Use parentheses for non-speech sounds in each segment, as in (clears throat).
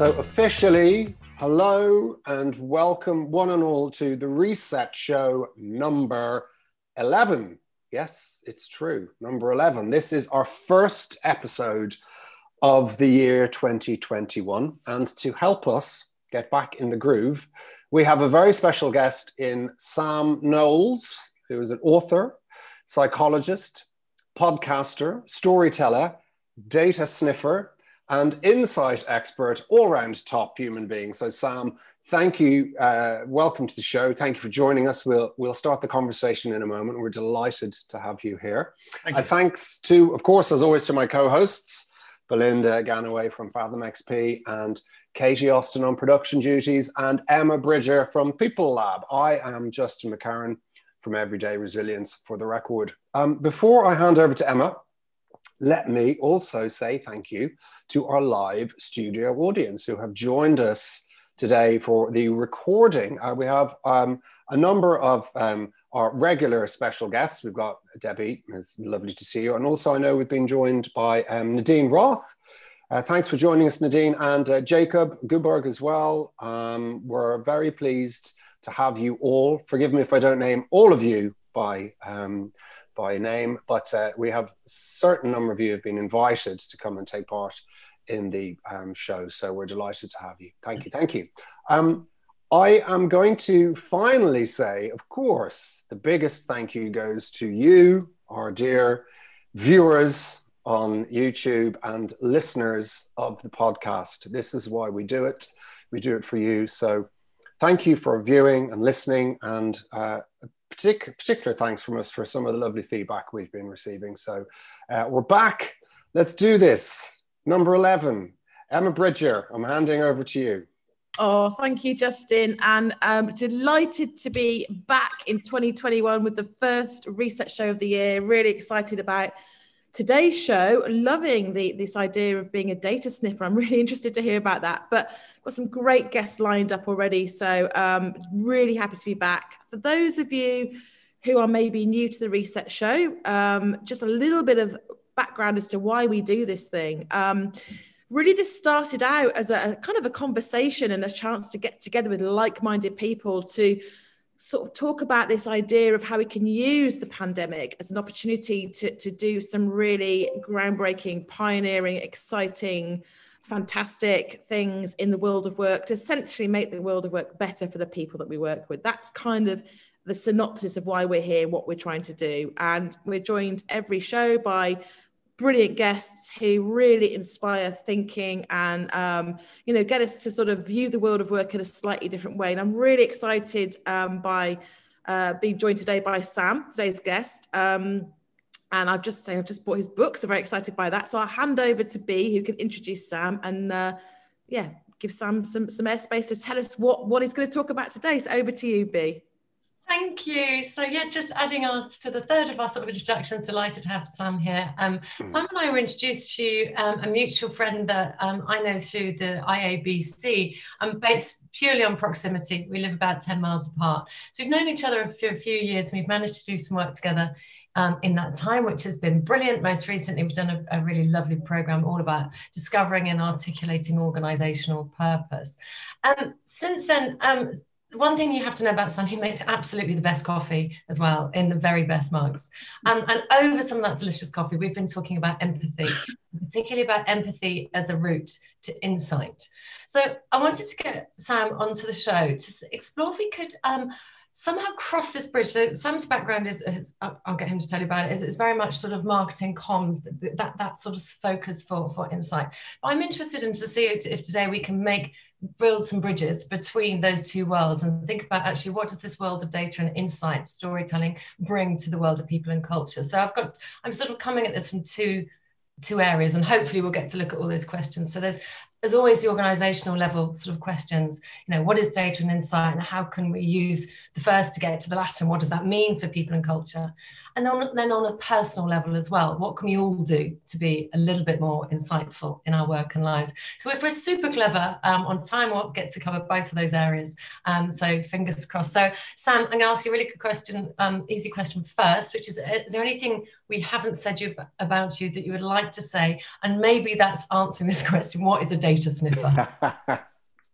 So, officially, hello and welcome one and all to the Reset Show number 11. Yes, it's true, number 11. This is our first episode of the year 2021. And to help us get back in the groove, we have a very special guest in Sam Knowles, who is an author, psychologist, podcaster, storyteller, data sniffer, and insight expert, all round top human being. So, Sam, thank you. Uh, welcome to the show. Thank you for joining us. We'll, we'll start the conversation in a moment. We're delighted to have you here. Thank you. Uh, thanks to, of course, as always, to my co hosts, Belinda Gannaway from Fathom XP and Katie Austin on production duties, and Emma Bridger from People Lab. I am Justin McCarran from Everyday Resilience for the record. Um, before I hand over to Emma, let me also say thank you to our live studio audience who have joined us today for the recording. Uh, we have um, a number of um, our regular special guests. We've got Debbie, it's lovely to see you. And also, I know we've been joined by um, Nadine Roth. Uh, thanks for joining us, Nadine, and uh, Jacob Guberg as well. Um, we're very pleased to have you all. Forgive me if I don't name all of you by um, by name, but uh, we have a certain number of you have been invited to come and take part in the um, show. So we're delighted to have you. Thank you. Thank you. Um, I am going to finally say, of course, the biggest thank you goes to you, our dear viewers on YouTube and listeners of the podcast. This is why we do it. We do it for you. So thank you for viewing and listening and uh, particular, particular thanks from us for some of the lovely feedback we've been receiving. So uh, we're back. Let's do this. Number 11, Emma Bridger, I'm handing over to you. Oh, thank you, Justin. And um, delighted to be back in 2021 with the first reset show of the year. Really excited about today's show loving the this idea of being a data sniffer. I'm (laughs) really interested to hear about that but got some great guests lined up already. So um, really happy to be back. For those of you who are maybe new to the reset show um, just a little bit of background as to why we do this thing. Um, really this started out as a, a kind of a conversation and a chance to get together with like-minded people to sort of talk about this idea of how we can use the pandemic as an opportunity to, to do some really groundbreaking, pioneering, exciting, fantastic things in the world of work to essentially make the world of work better for the people that we work with. That's kind of the synopsis of why we're here, what we're trying to do. And we're joined every show by brilliant guests who really inspire thinking and um, you know get us to sort of view the world of work in a slightly different way. And i'm really excited um, by uh, being joined today by sam today's guest. Um, and i've just say i've just bought his book so very excited by that. So i'll hand over to b who can introduce sam and uh, yeah give sam some some airspace to tell us what what he's going to talk about today. So over to you b Thank you. So yeah, just adding us to the third of our sort of introductions, delighted to have Sam here. Um, mm. Sam and I were introduced to um, a mutual friend that um, I know through the IABC. I'm based purely on proximity. We live about 10 miles apart. So we've known each other for a few years. We've managed to do some work together um, in that time, which has been brilliant. Most recently, we've done a, a, really lovely program all about discovering and articulating organizational purpose. Um, since then, um, one thing you have to know about Sam, he makes absolutely the best coffee as well, in the very best mugs. Um, and over some of that delicious coffee, we've been talking about empathy, (laughs) particularly about empathy as a route to insight. So I wanted to get Sam onto the show to explore if we could um, somehow cross this bridge. So Sam's background is, I'll get him to tell you about it, is it's very much sort of marketing comms, that, that, that sort of focus for, for insight. But I'm interested in to see if, if today we can make build some bridges between those two worlds and think about actually what does this world of data and insight storytelling bring to the world of people and culture? So i've got i'm sort of coming at this from two two areas and hopefully we'll get to look at all those questions. So there's there's always the organizational level sort of questions you know what is data and insight and how can we use the first to get to the latter and what does that mean for people and culture and then, then on a personal level as well what can we all do to be a little bit more insightful in our work and lives? So if we're super clever um, on time what gets to cover both of those areas. Um, so fingers crossed. So sam i'm going to ask you a really good question um, easy question first which is is there anything we haven't said you about you that you would like to say? And maybe that's answering this (laughs) question what is a data sniffer. (laughs)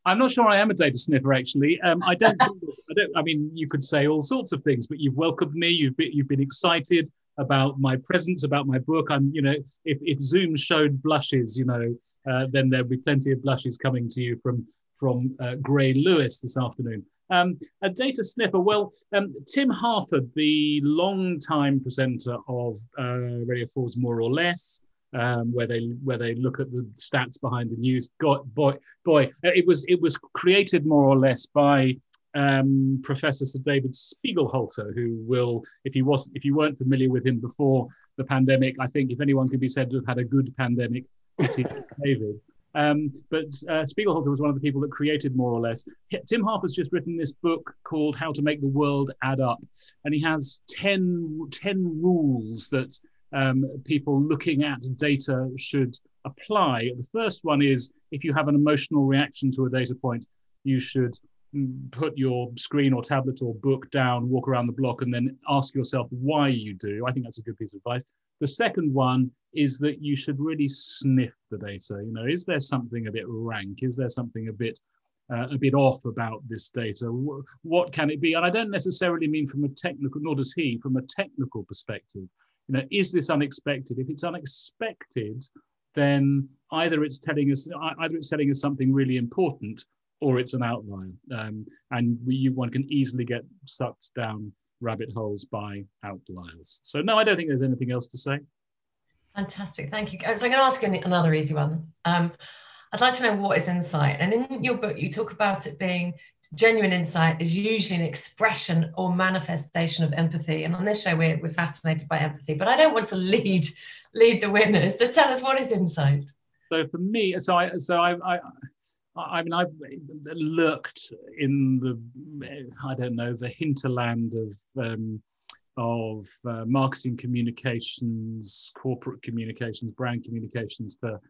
I'm not sure I am a data sniffer. Actually, um, I don't. I don't. I mean, you could say all sorts of things, but you've welcomed me. You've been, you've been excited about my presence, about my book. I'm, you know, if, if Zoom showed blushes, you know, uh, then there'd be plenty of blushes coming to you from from uh, Gray Lewis this afternoon. Um, a data sniffer. Well, um, Tim Harford, the long-time presenter of uh, Radio 4's More or Less, um, where they where they look at the stats behind the news. God, boy, boy, it was it was created more or less by um, Professor Sir David Spiegelhalter, who will, if he wasn't, if you weren't familiar with him before the pandemic, I think if anyone can be said to have had a good pandemic, it's (laughs) David. Um, but uh, Spiegelhalter was one of the people that created more or less. Tim Harford's just written this book called How to Make the World Add Up, and he has 10, 10 rules that um, people looking at data should apply. The first one is if you have an emotional reaction to a data point, you should put your screen or tablet or book down, walk around the block, and then ask yourself why you do. I think that's a good piece of advice. The second one is that you should really sniff the data. You know, is there something a bit rank? Is there something a bit uh, a bit off about this data? What can it be? And I don't necessarily mean from a technical, nor does he, from a technical perspective. You know, is this unexpected? If it's unexpected, then either it's telling us either it's telling us something really important or it's an outlier. Um, and we, one can easily get sucked down rabbit holes by outliers. So no, I don't think there's anything else to say. Fantastic, thank you. So I'm going to ask you another easy one. Um, I'd like to know what is insight. And in your book, you talk about it being genuine insight is usually an expression or manifestation of empathy. And on this show, we're, we're fascinated by empathy, but I don't want to lead lead the winners. So tell us what is insight. So for me, so I so I, I I mean, I've lurked in the, I don't know, the hinterland of um, of uh, marketing communications, corporate communications, brand communications for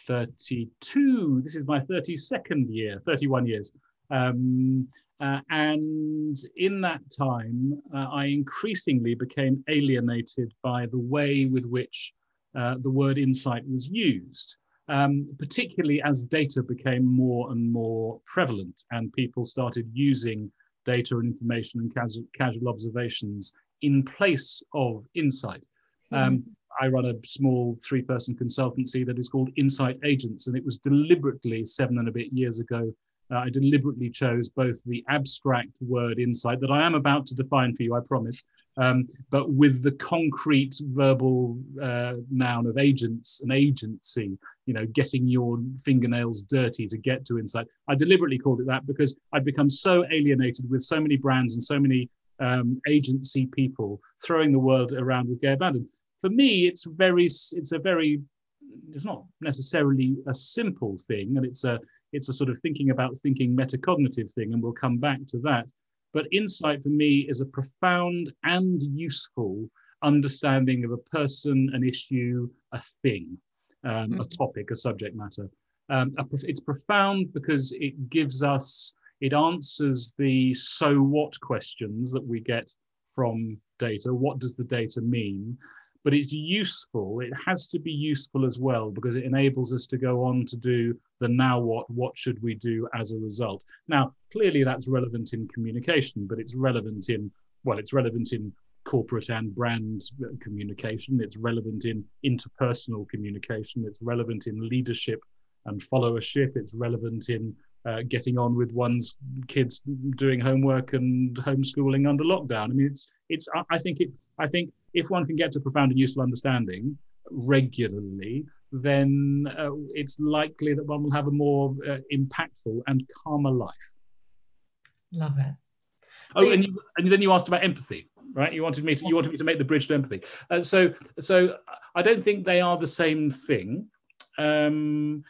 32. This is my 32nd year, 31 years. Um, uh, and in that time, uh, I increasingly became alienated by the way with which uh, the word insight was used um, particularly as data became more and more prevalent and people started using data and information and casual, casual observations in place of insight. Mm-hmm. Um, I run a small three person consultancy that is called Insight Agents, and it was deliberately seven and a bit years ago uh, I deliberately chose both the abstract word insight that I am about to define for you, I promise, um, but with the concrete verbal uh, noun of agents and agency, you know, getting your fingernails dirty to get to insight. I deliberately called it that because I'd become so alienated with so many brands and so many um, agency people throwing the world around with gay abandon. For me, it's very, it's a very, it's not necessarily a simple thing, and it's a it's a sort of thinking about thinking metacognitive thing, and we'll come back to that. But insight for me is a profound and useful understanding of a person, an issue, a thing, um, mm-hmm. a topic, a subject matter. Um, a, it's profound because it gives us, it answers the so what questions that we get from data. What does the data mean? But it's useful. It has to be useful as well because it enables us to go on to do the now what, what should we do as a result. Now, clearly that's relevant in communication, but it's relevant in, well, it's relevant in corporate and brand communication. It's relevant in interpersonal communication. It's relevant in leadership and followership. It's relevant in uh, getting on with one's kids doing homework and homeschooling under lockdown. I mean, it's it's. I think it. I think if one can get to profound and useful understanding regularly, then uh, it's likely that one will have a more uh, impactful and calmer life. Love it. Oh, and, you, and then you asked about empathy, right? You wanted me to you wanted me to make the bridge to empathy. Uh, so so I don't think they are the same thing. Um,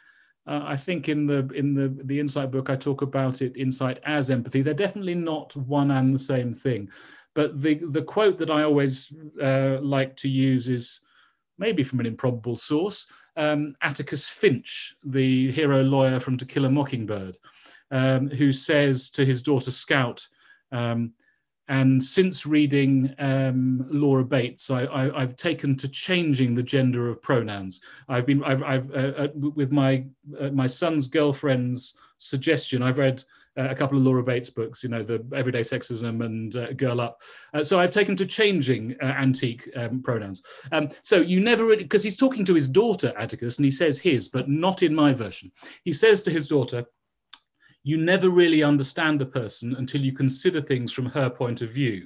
uh, I think in the in the the insight book I talk about it insight as empathy. They're definitely not one and the same thing. But the, the quote that I always uh, like to use is maybe from an improbable source um, Atticus Finch, the hero lawyer from To Kill a Mockingbird, um, who says to his daughter Scout, um, and since reading um, Laura Bates, I, have taken to changing the gender of pronouns. I've been, I've, I've uh, uh, with my uh, my son's girlfriend's suggestion, I've read a couple of Laura Bates books, you know, the Everyday Sexism and uh, Girl Up. Uh, so I've taken to changing antique um, pronouns. Um, so you never really, because he's talking to his daughter Atticus, and he says his, but not in my version. He says to his daughter, you never really understand a person until you consider things from her point of view,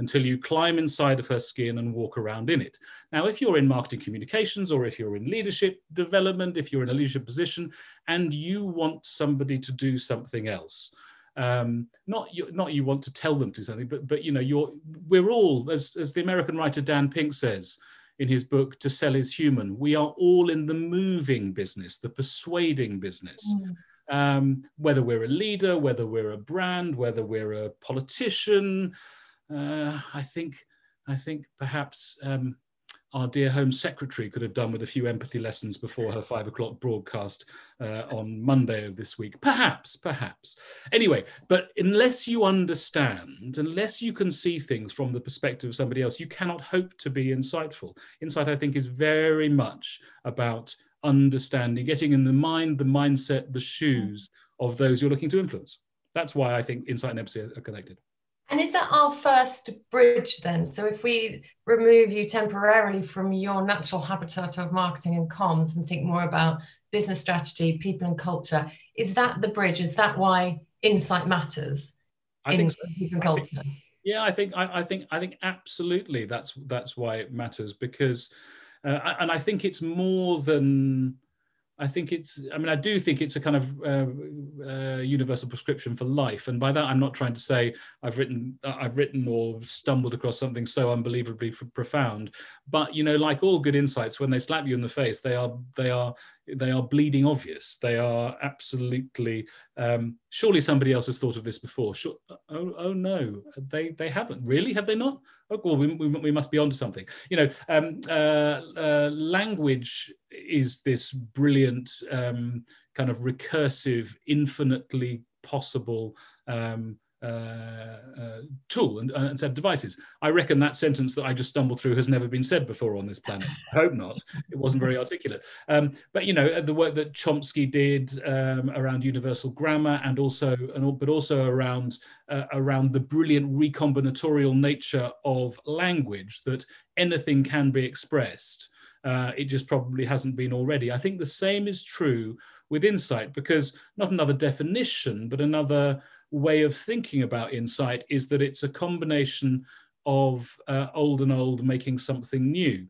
until you climb inside of her skin and walk around in it. Now, if you're in marketing communications or if you're in leadership development, if you're in a leadership position and you want somebody to do something else, um, not you, not you want to tell them to do something, but but you know, you're we're all, as as the American writer Dan Pink says, in his book To Sell is Human. We are all in the moving business, the persuading business. Mm um, whether we're a leader, whether we're a brand, whether we're a politician. Uh, I think, I think perhaps um, our dear Home Secretary could have done with a few empathy lessons before her five o'clock broadcast uh, on Monday of this week. Perhaps, perhaps. Anyway, but unless you understand, unless you can see things from the perspective of somebody else, you cannot hope to be insightful. Insight, I think, is very much about understanding, getting in the mind, the mindset, the shoes of those you're looking to influence. That's why I think insight and empathy are connected. And is that our first bridge then? So if we remove you temporarily from your natural habitat of marketing and comms and think more about business strategy, people and culture, is that the bridge? Is that why insight matters I in so. people and culture? Think, yeah, I think I, I think I think absolutely that's that's why it matters because uh, and I think it's more than I think it's, I mean, I do think it's a kind of uh, uh, universal prescription for life. And by that, I'm not trying to say I've written, I've written or stumbled across something so unbelievably profound. But, you know, like all good insights, when they slap you in the face, they are, they are, they are bleeding obvious. They are absolutely, um, surely somebody else has thought of this before. Sure, oh, oh no, they, they haven't. Really? Have they not? oh, well, we, we, we, must be onto something. You know, um, uh, uh, language is this brilliant um, kind of recursive, infinitely possible um, uh, uh, tool and, uh, and set of devices. I reckon that sentence that I just stumbled through has never been said before on this planet. I hope not. It wasn't very articulate. Um, but you know, the work that Chomsky did um, around universal grammar and also, and, but also around uh, around the brilliant recombinatorial nature of language that anything can be expressed. Uh, it just probably hasn't been already. I think the same is true with insight because not another definition, but another way of thinking about insight is that it's a combination of uh, old and old making something new.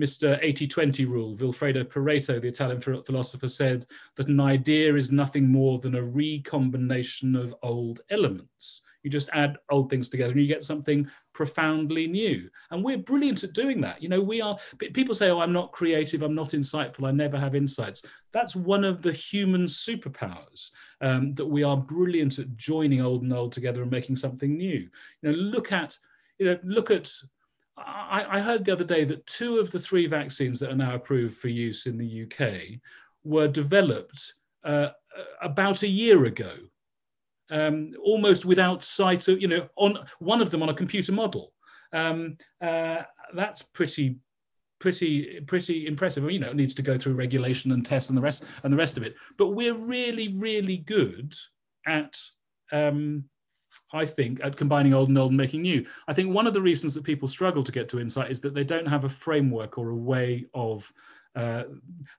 Mr. 80-20 rule, Vilfredo Pareto, the Italian philosopher, said that an idea is nothing more than a recombination of old elements. You just add old things together and you get something profoundly new. And we're brilliant at doing that. You know, we are, people say, oh, I'm not creative, I'm not insightful, I never have insights. That's one of the human superpowers um, that we are brilliant at joining old and old together and making something new. You know, look at, you know, look at, I, I heard the other day that two of the three vaccines that are now approved for use in the UK were developed uh, about a year ago um, almost without sight of, you know, on one of them on a computer model. Um, uh, that's pretty, pretty, pretty impressive. You know, it needs to go through regulation and tests and the rest and the rest of it. But we're really, really good at, um, I think, at combining old and old and making new. I think one of the reasons that people struggle to get to insight is that they don't have a framework or a way of uh,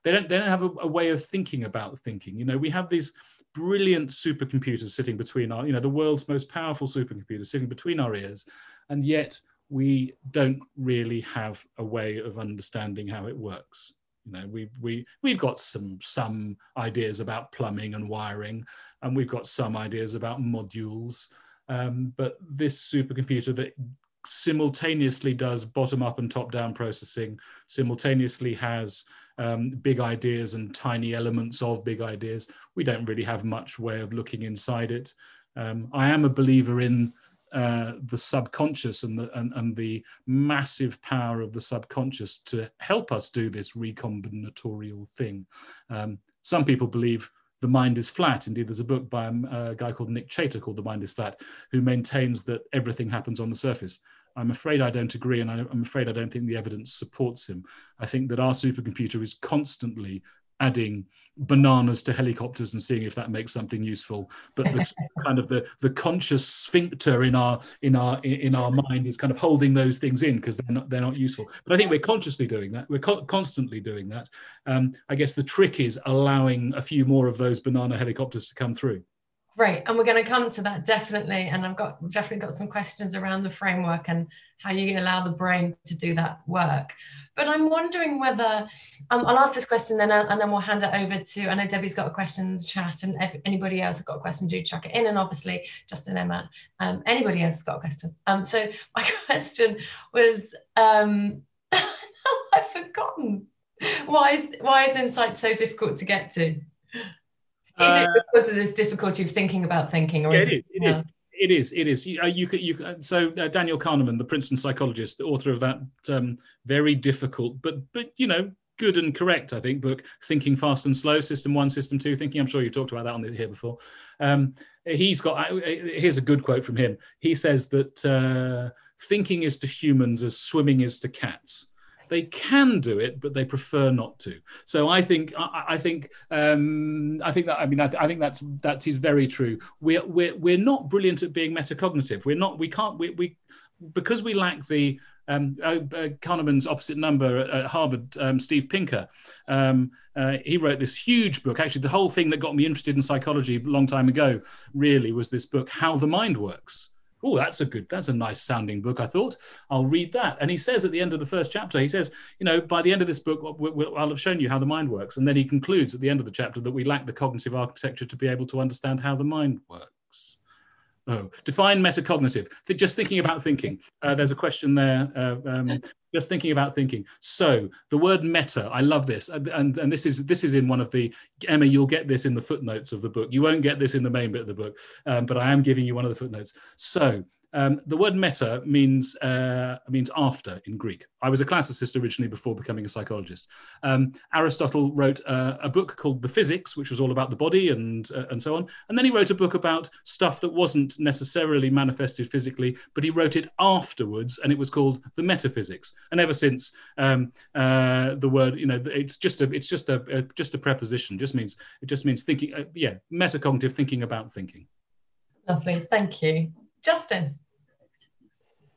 they don't they don't have a, a, way of thinking about thinking. You know, we have these brilliant supercomputers sitting between our, you know, the world's most powerful supercomputers sitting between our ears, and yet we don't really have a way of understanding how it works. You know, we we we've got some some ideas about plumbing and wiring, and we've got some ideas about modules. Um, but this supercomputer that simultaneously does bottom up and top down processing, simultaneously has um, big ideas and tiny elements of big ideas. We don't really have much way of looking inside it. Um, I am a believer in uh, the subconscious and the, and, and, the massive power of the subconscious to help us do this recombinatorial thing. Um, some people believe the mind is flat. Indeed, there's a book by a, guy called Nick Chater called The Mind is Flat, who maintains that everything happens on the surface. I'm afraid I don't agree, and I'm afraid I don't think the evidence supports him. I think that our supercomputer is constantly adding bananas to helicopters and seeing if that makes something useful. But the (laughs) kind of the the conscious sphincter in our in our in our mind is kind of holding those things in because they're not they're not useful. But i think we're consciously doing that. We're co- constantly doing that. Um, i guess the trick is allowing a few more of those banana helicopters to come through Great, and we're going to come to that definitely. And I've got definitely got some questions around the framework and how you allow the brain to do that work. But I'm wondering whether um, I'll ask this question then, and then we'll hand it over to. I know Debbie's got a question in the chat, and if anybody else has got a question, do chuck it in. And obviously, Justin, Emma, um, anybody else has got a question. Um, so (laughs) my question was, um, (laughs) I've forgotten. Why is why is insight so difficult to get to? Is it uh, because of this difficulty of thinking about thinking, or yeah, is it, it, is, it is? It is. You, uh, you. You uh, so uh, Daniel Kahneman, the Princeton psychologist, the author of that um, very difficult, but but you know, good and correct, I think, book, Thinking Fast and Slow, System One, System Two Thinking. I'm sure you've talked about that on the, here before. Um, he's got. Here's a good quote from him. He says that uh, thinking is to humans as swimming is to cats they can do it, but they prefer not to. So I think I, I think um, I think that I mean I, I, think that's that is very true. We're we're we're not brilliant at being metacognitive. We're not. We can't. We, we because we lack the um, uh, uh, Kahneman's opposite number at Harvard, um, Steve Pinker. Um, uh, he wrote this huge book. Actually, the whole thing that got me interested in psychology a long time ago really was this book, How the Mind Works oh, that's a good, that's a nice sounding book. I thought I'll read that. And he says at the end of the first chapter, he says, you know, by the end of this book, I'll have shown you how the mind works. And then he concludes at the end of the chapter that we lack the cognitive architecture to be able to understand how the mind works. Oh, define metacognitive. Just thinking about thinking. Uh, there's a question there. Uh, um, just thinking about thinking. So the word meta, I love this, and, and, and this is this is in one of the Emma. You'll get this in the footnotes of the book. You won't get this in the main bit of the book, um, but I am giving you one of the footnotes. So um, the word meta means uh, means after in Greek. I was a classicist originally before becoming a psychologist. Um, Aristotle wrote uh, a book called The Physics, which was all about the body and uh, and so on. And then he wrote a book about stuff that wasn't necessarily manifested physically, but he wrote it afterwards, and it was called The Metaphysics. And ever since, um, uh, the word you know it's just a it's just a, a, just a preposition. Just means it just means thinking. Uh, yeah, metacognitive thinking about thinking. Lovely, thank you, Justin.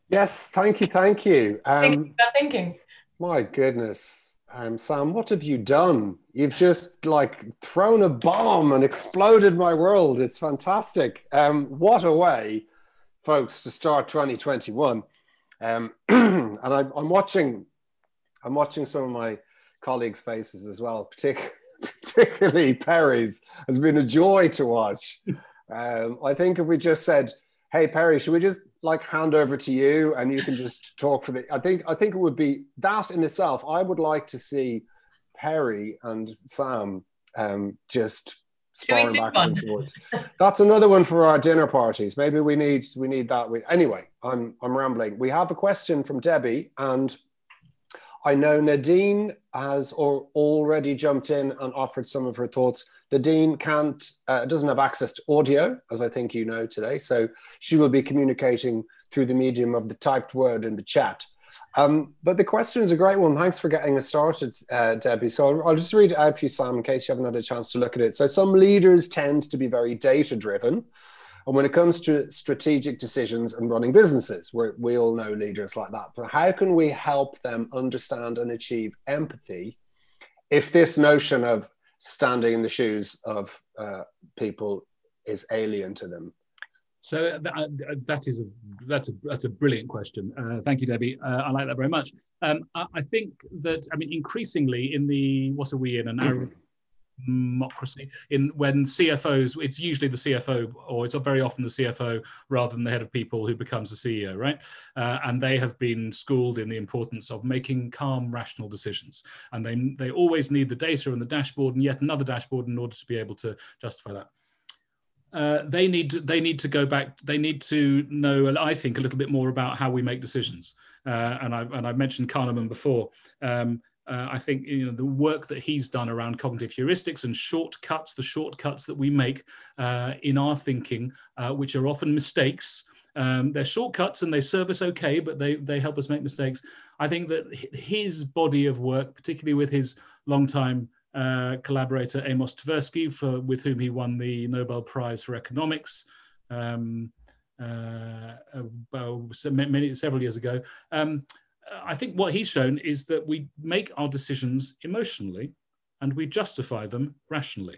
Yes, thank you, thank you. Um, thinking. My goodness, um, Sam, what have you done? You've just like thrown a bomb and exploded my world. It's fantastic. Um, what a way, folks, to start 2021. Um, (clears throat) and I, I'm watching, I'm watching some of my colleagues' faces as well, partic- (laughs) particularly Perry's. Has been a joy to watch. Um, I think if we just said hey Perry, should we just like hand over to you and you can just talk for the I think I think it would be that in itself. I would like to see Perry and Sam um, just sparring back and forth. That's another one for our dinner parties. Maybe we need we need that. We, anyway, I'm I'm rambling. We have a question from Debbie, and I know Nadine has already jumped in and offered some of her thoughts Nadine can't, uh, doesn't have access to audio, as I think you know today. So she will be communicating through the medium of the typed word in the chat. Um, but the question is a great one. Thanks for getting us started, uh, Debbie. So I'll, I'll, just read it out for you, Sam, in case you haven't had a chance to look at it. So some leaders tend to be very data driven. And when it comes to strategic decisions and running businesses, we all know leaders like that. But how can we help them understand and achieve empathy if this notion of standing in the shoes of uh, people is alien to them? So uh, that, uh, that is a that's a that's a brilliant question. Uh, thank you, Debbie. Uh, I like that very much. Um, I, I, think that I mean increasingly in the what are we in an (clears throat) democracy in when CFOs it's usually the CFO or it's very often the CFO rather than the head of people who becomes the CEO right uh, and they have been schooled in the importance of making calm rational decisions and they they always need the data and the dashboard and yet another dashboard in order to be able to justify that uh, they need to, they need to go back. They need to know, I think, a little bit more about how we make decisions. Uh, and I and I mentioned Kahneman before. Um, uh, I think you know the work that he's done around cognitive heuristics and shortcuts, the shortcuts that we make uh, in our thinking, uh, which are often mistakes. Um, they're shortcuts and they serve us okay, but they they help us make mistakes. I think that his body of work, particularly with his longtime uh, collaborator Amos Tversky, for with whom he won the Nobel Prize for Economics. Um, uh, many, several years ago. Um, I think what he's shown is that we make our decisions emotionally and we justify them rationally.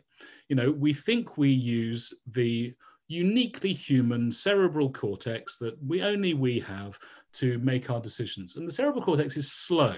You know, we think we use the uniquely human cerebral cortex that we only we have to make our decisions. And the cerebral cortex is slow.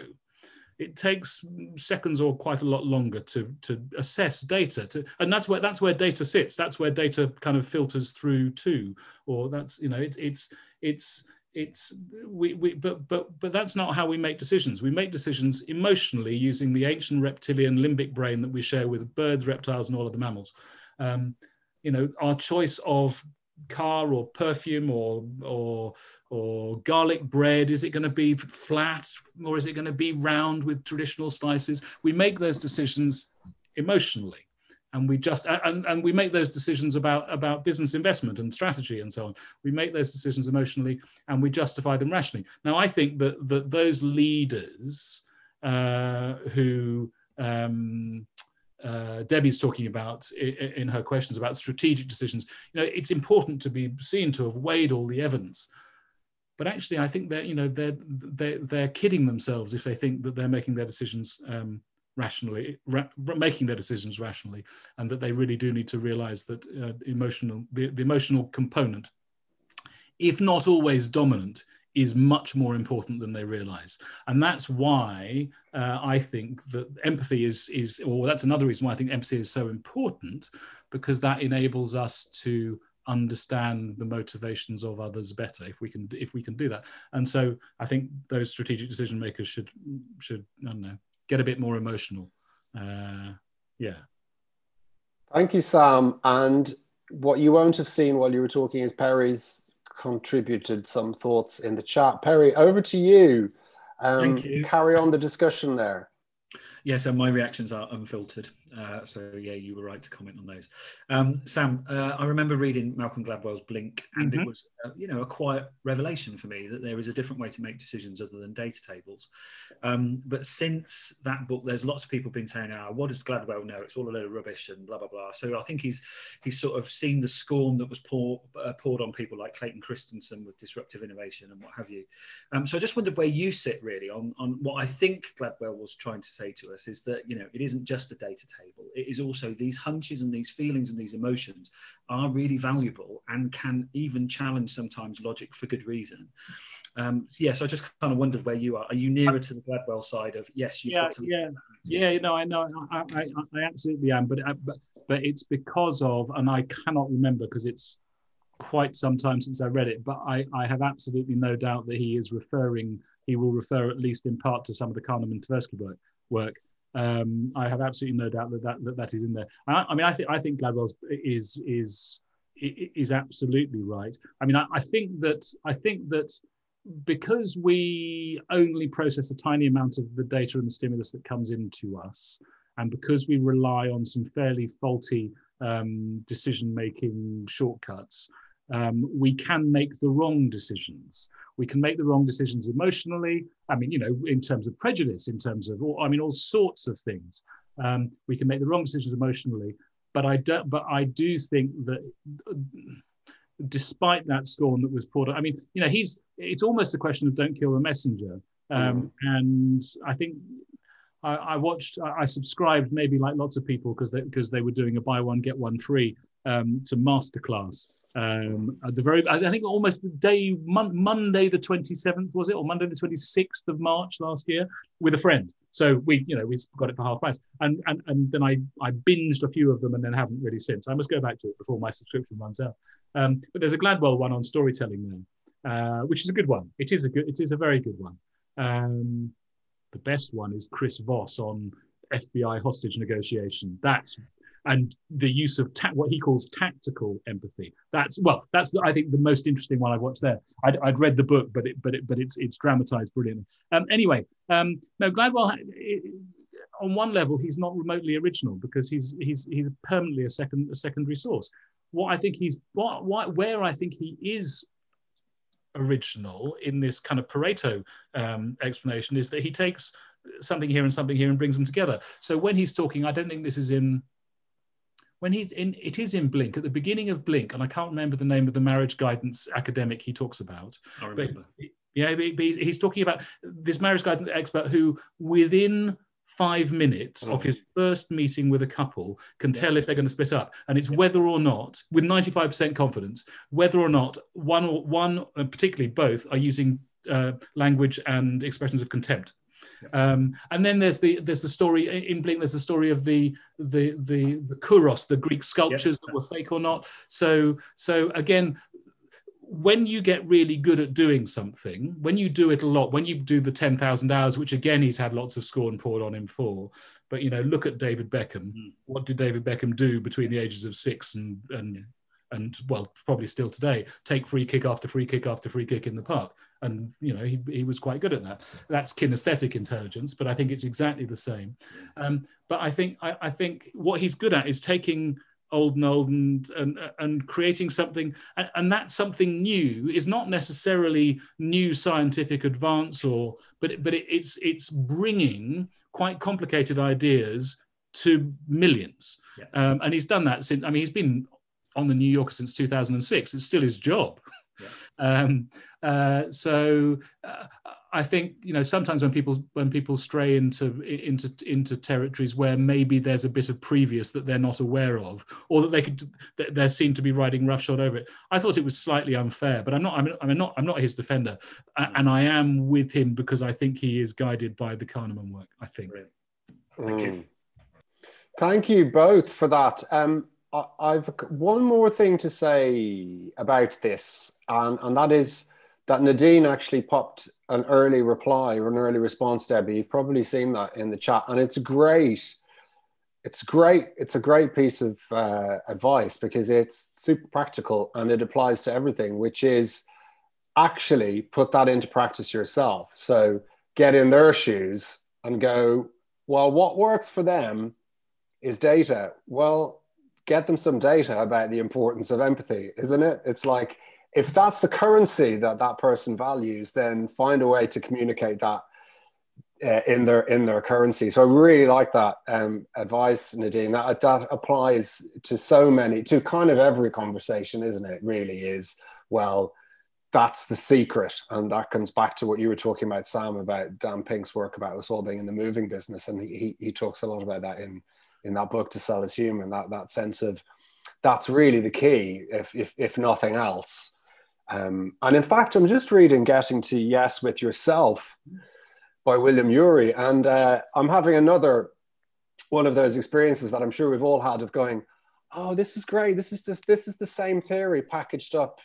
It takes seconds or quite a lot longer to, to assess data. To, and that's where that's where data sits. That's where data kind of filters through to, or that's you know it, it's it's it's we, we but but but that's not how we make decisions. We make decisions emotionally using the ancient reptilian limbic brain that we share with birds reptiles and all of the mammals. Um, you know our choice of car or perfume or or or garlic bread is it going to be flat or is it going to be round with traditional slices we make those decisions emotionally and we just and, and we make those decisions about about business investment and strategy and so on we make those decisions emotionally and we justify them rationally now i think that that those leaders uh, who um, uh, Debbie's talking about in, in her questions about strategic decisions. You know, it's important to be seen to have weighed all the evidence, but actually, I think they're you know they're they're, they're kidding themselves if they think that they're making their decisions um, rationally, ra making their decisions rationally, and that they really do need to realize that uh, emotional, the, the emotional component, if not always dominant, is much more important than they realize. And that's why uh, i think that empathy is is or that's another reason why i think empathy is so important because that enables us to understand the motivations of others better if we can if we can do that. And so i think those strategic decision makers should should i don't know get a bit more emotional. Uh, yeah. Thank you, Sam. And what you won't have seen while you were talking is Perry's contributed some thoughts in the chat. Perry, over to you. Um, Thank you. Carry on the discussion there. Yes, and my reactions are unfiltered. Uh, so yeah, you were right to comment on those. Um, Sam, uh, I remember reading Malcolm Gladwell's Blink, and mm-hmm. it was uh, you know a quiet revelation for me that there is a different way to make decisions other than data tables. Um, but since that book, there's lots of people been saying, "Ah, oh, what does Gladwell know? It's all a load of rubbish and blah blah blah." So I think he's he's sort of seen the scorn that was pour, uh, poured on people like Clayton Christensen with disruptive innovation and what have you. Um, so I just wondered where you sit really on on what I think Gladwell was trying to say to us is that you know it isn't just a data table table. It is also these hunches and these feelings and these emotions are really valuable and can even challenge sometimes logic for good reason. Um, yes, yeah, so I just kind of wondered where you are. Are you nearer to the Gladwell side of yes? yeah, yeah, yeah. You know, I know, I, I, I absolutely am, but, uh, but but it's because of, and I cannot remember because it's quite some time since I read it, but I, I have absolutely no doubt that he is referring, he will refer at least in part to some of the Kahneman Tversky work, work um, I have absolutely no doubt that that, that, that is in there. I, I mean, I think I think Gladwell's is is is absolutely right. I mean, I, I think that I think that because we only process a tiny amount of the data and the stimulus that comes into us, and because we rely on some fairly faulty um, decision-making shortcuts, um, we can make the wrong decisions. We can make the wrong decisions emotionally. I mean, you know, in terms of prejudice, in terms of, all, I mean, all sorts of things. Um, we can make the wrong decisions emotionally. But I do, but I do think that, uh, despite that scorn that was poured, I mean, you know, he's. It's almost a question of don't kill the messenger. Um, mm. And I think I, I, watched, I subscribed maybe like lots of people because they, because they were doing a buy one get one free um, to masterclass um, at the very, I think almost the day, mon- Monday the 27th, was it, or Monday the 26th of March last year with a friend. So we, you know, we got it for half price. And, and, and then I, I binged a few of them and then haven't really since. I must go back to it before my subscription runs out. Um, but there's a Gladwell one on storytelling there, uh, which is a good one. It is a good, it is a very good one. Um, the best one is Chris Voss on FBI hostage negotiation. That's and the use of ta- what he calls tactical empathy. That's well, that's I think the most interesting one I've watched there. I'd, I'd read the book, but it, but it, but it's it's dramatized brilliantly. Um, anyway, um, no, Gladwell. It, on one level, he's not remotely original because he's he's he's permanently a second a secondary source. What I think he's what, what where I think he is original in this kind of Pareto um, explanation is that he takes something here and something here and brings them together. So when he's talking, I don't think this is in when he's in it is in blink. At the beginning of blink and i can't remember the name of the marriage guidance academic he talks about I remember. but yeah but he's talking about this marriage guidance expert who within five minutes of his first meeting with a couple can tell if they're going to split up. And it's whether or not with 95% confidence whether or not one or one particularly both are using uh, language and expressions of contempt um, and then there's the there's the story in Blink. There's the story of the the the, the Kouros, the Greek sculptures that were fake or not. So so again, when you get really good at doing something, when you do it a lot, when you do the 10,000 hours, which again, he's had lots of scorn poured on him for, but, you know, look at David Beckham. Mm. What did David Beckham do between the ages of six and, and, and well, probably still today, take free kick after free kick after free kick in the park. And, you know, he, he was quite good at that. That's kinesthetic intelligence, but I think it's exactly the same. Um, but I think, I, I think what he's good at is taking old and old and and, and creating something and, and that something new is not necessarily new scientific advance or but it, but it, it's it's bringing quite complicated ideas to millions Yeah. um, and he's done that since i mean he's been on the new yorker since 2006 it's still his job (laughs) Yeah. um, uh, so uh, I think you know sometimes when people when people stray into into into territories where maybe there's a bit of previous that they're not aware of, or that they could they're seen to be riding roughshod over it. I thought it was slightly unfair, but I'm not I'm, I'm not I'm not his defender, A- and I am with him because I think he is guided by the Kahneman work. I think. Brilliant. Thank you. Mm. Thank you both for that. Um, I, I've one more thing to say about this, and, and that is that Nadine actually popped an early reply or an early response, Debbie. You've probably seen that in the chat, and it's great. It's great. It's a great piece of uh, advice because it's super practical and it applies to everything, which is actually put that into practice yourself. So get in their shoes and go, well, what works for them is data. Well, get them some data about the importance of empathy, isn't it? It's like if that's the currency that that person values, then find a way to communicate that uh, in their in their currency. So I really like that um, advice, Nadine. That that applies to so many, to kind of every conversation, isn't it? Really is. Well, that's the secret, and that comes back to what you were talking about, Sam, about Dan Pink's work about us all being in the moving business, and he he talks a lot about that in in that book to sell is human. That that sense of that's really the key, if if if nothing else. Um, and in fact, I'm just reading Getting to Yes with Yourself by William Ury. And uh, I'm having another one of those experiences that I'm sure we've all had of going, oh, this is great. This is this, this is the same theory packaged up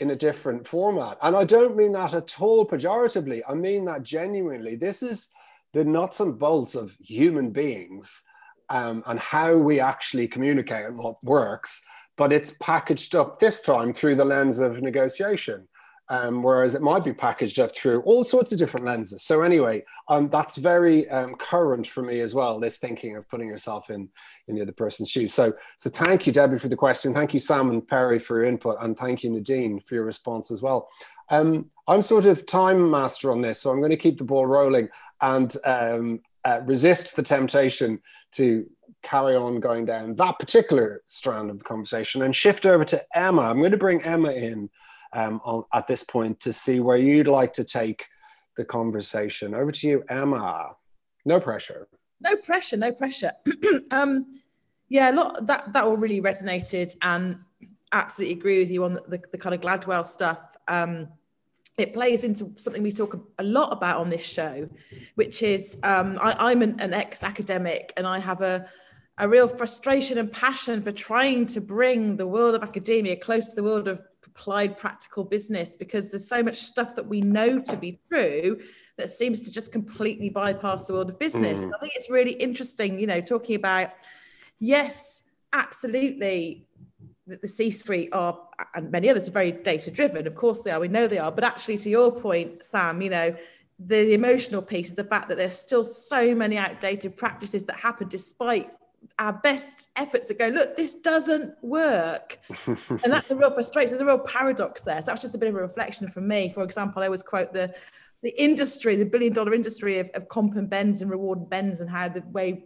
in a different format. And I don't mean that at all pejoratively. I mean that genuinely. This is the nuts and bolts of human beings um, and how we actually communicate what works but it's packaged up this time through the lens of negotiation. Um, whereas it might be packaged up through all sorts of different lenses. So anyway, um, that's very um, current for me as well. This thinking of putting yourself in in the other person's shoes. So so thank you, Debbie, for the question. Thank you, Sam and Perry, for your input, and thank you, Nadine, for your response as well. Um, I'm sort of time master on this, so I'm going to keep the ball rolling and um, uh, resist the temptation to carry on going down that particular strand of the conversation and shift over to Emma. I'm going to bring Emma in um, on, at this point to see where you'd like to take the conversation. Over to you, Emma. No pressure. No pressure, no pressure. (clears throat) um, yeah, a lot that that all really resonated, and absolutely agree with you on the, the, the kind of Gladwell stuff. Um, it plays into something we talk a lot about on this show, which is um, I, I'm an, an ex-academic, and I have a a real frustration and passion for trying to bring the world of academia close to the world of applied practical business because there's so much stuff that we know to be true that seems to just completely bypass the world of business. Mm. I think it's really interesting, you know, talking about yes, absolutely the C-suite are, and many others are very data driven. Of course they are. We know they are. But actually, to your point, Sam, you know, the, the emotional piece is the fact that there's still so many outdated practices that happen despite our best efforts at going, look, this doesn't work. (laughs) and that's a real frustration. There's a real paradox there. So that's just a bit of a reflection from me. For example, I always quote the the industry, the billion dollar industry of, of comp and bens and reward and bens and how the way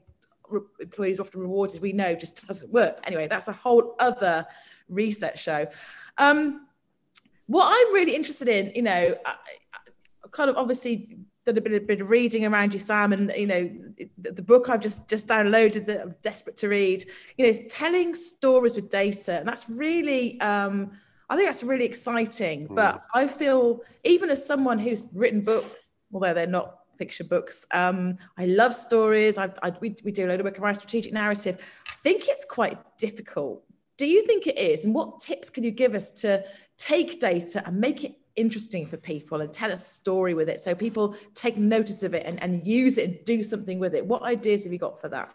employees often rewarded, we know just doesn't work. Anyway, that's a whole other research show. Um, what I'm really interested in, you know, I, I kind of obviously done a bit, a bit of reading around you, Sam, and you know, the, the, book I've just just downloaded that I'm desperate to read. You know, is telling stories with data, and that's really. Um, I think that's really exciting. Mm. But I feel, even as someone who's written books, although they're not fiction books, um, I love stories. I, I, we, we do a load of work around strategic narrative. I think it's quite difficult. Do you think it is? And what tips can you give us to take data and make it interesting for people and tell a story with it so people take notice of it and, and use it and do something with it? What ideas have you got for that?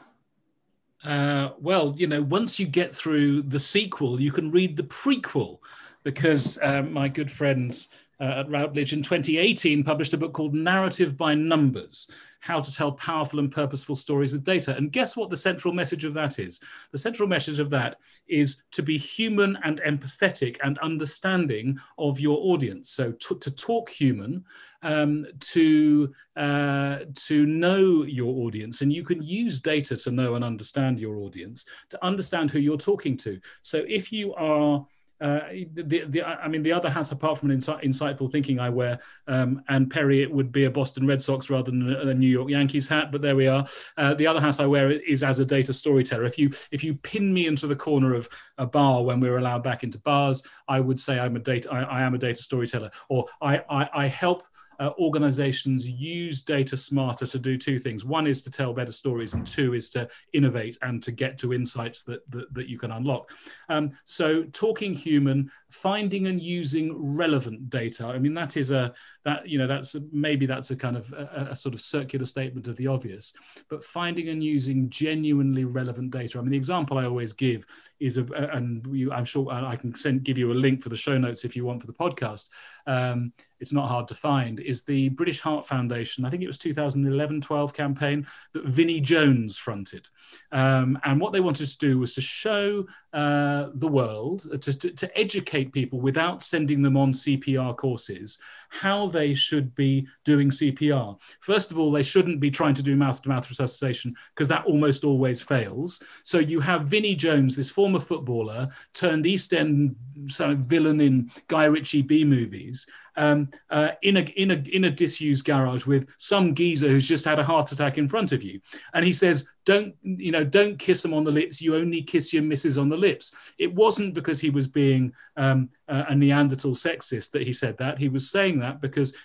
Uh, well, you know, once you get through the sequel, you can read the prequel because uh, my good friends uh, at Routledge in 2018 published a book called Narrative by Numbers How to Tell Powerful and Purposeful Stories with Data. And guess what the central message of that is? The central message of that is to be human and empathetic and understanding of your audience. So to, to talk human, um, to, uh, to know your audience. And you can use data to know and understand your audience, to understand who you're talking to. So if you are uh, the, the, I mean, the other hat, apart from an insi- insightful thinking I wear, um, and Perry, it would be a Boston Red Sox rather than a, a New York Yankees hat. But there we are. Uh, the other hat I wear is as a data storyteller. If you if you pin me into the corner of a bar when we're allowed back into bars, I would say I'm a data I, I am a data storyteller, or I, I, I help uh, organizations use data smarter to do two things. One is to tell better stories, and two is to innovate and to get to insights that, that, that you can unlock. Um, so, talking human, finding and using relevant data. I mean, that is a that you know that's maybe that's a kind of a, a, sort of circular statement of the obvious but finding and using genuinely relevant data i mean the example i always give is a, and you, i'm sure i can send give you a link for the show notes if you want for the podcast um, it's not hard to find is the british heart foundation i think it was 2011-12 campaign that vinnie jones fronted um, and what they wanted to do was to show uh, the world to, to, to educate people without sending them on cpr courses how they should be doing CPR. First of all, they shouldn't be trying to do mouth to mouth resuscitation because that almost always fails. So you have Vinnie Jones, this former footballer, turned East End sort of villain in Guy Ritchie B movies, um, uh, in a in a in a disused garage with some geezer who's just had a heart attack in front of you, and he says, "Don't you know? Don't kiss them on the lips. You only kiss your missus on the lips." It wasn't because he was being um, a Neanderthal sexist that he said that. He was saying that because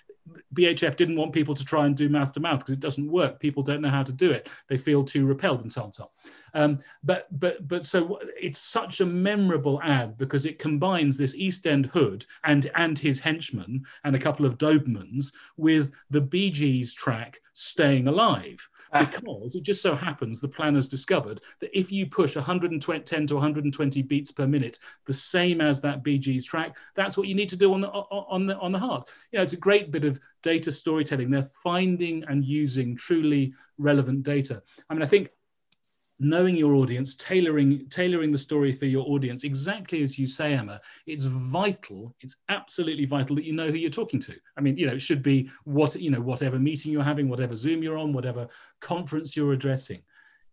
BHF didn't want people to try and do mouth to mouth because it doesn't work. People don't know how to do it. They feel too repelled and so on. So um, but but but so it's such a memorable ad because it combines this East End hood and and his henchmen and a couple of Dobermans with the Bee Gees track "Staying Alive." Because it just so happens the planners discovered that if you push 110 to 120 beats per minute, the same as that Bee Gees track, that's what you need to do on the on the on the heart. You know, it's a great bit of data storytelling. They're finding and using truly relevant data. I mean, I think knowing your audience tailoring tailoring the story for your audience exactly as you say emma it's vital it's absolutely vital that you know who you're talking to. I mean you know it should be what you know whatever meeting you're having whatever zoom you're on whatever conference you're addressing.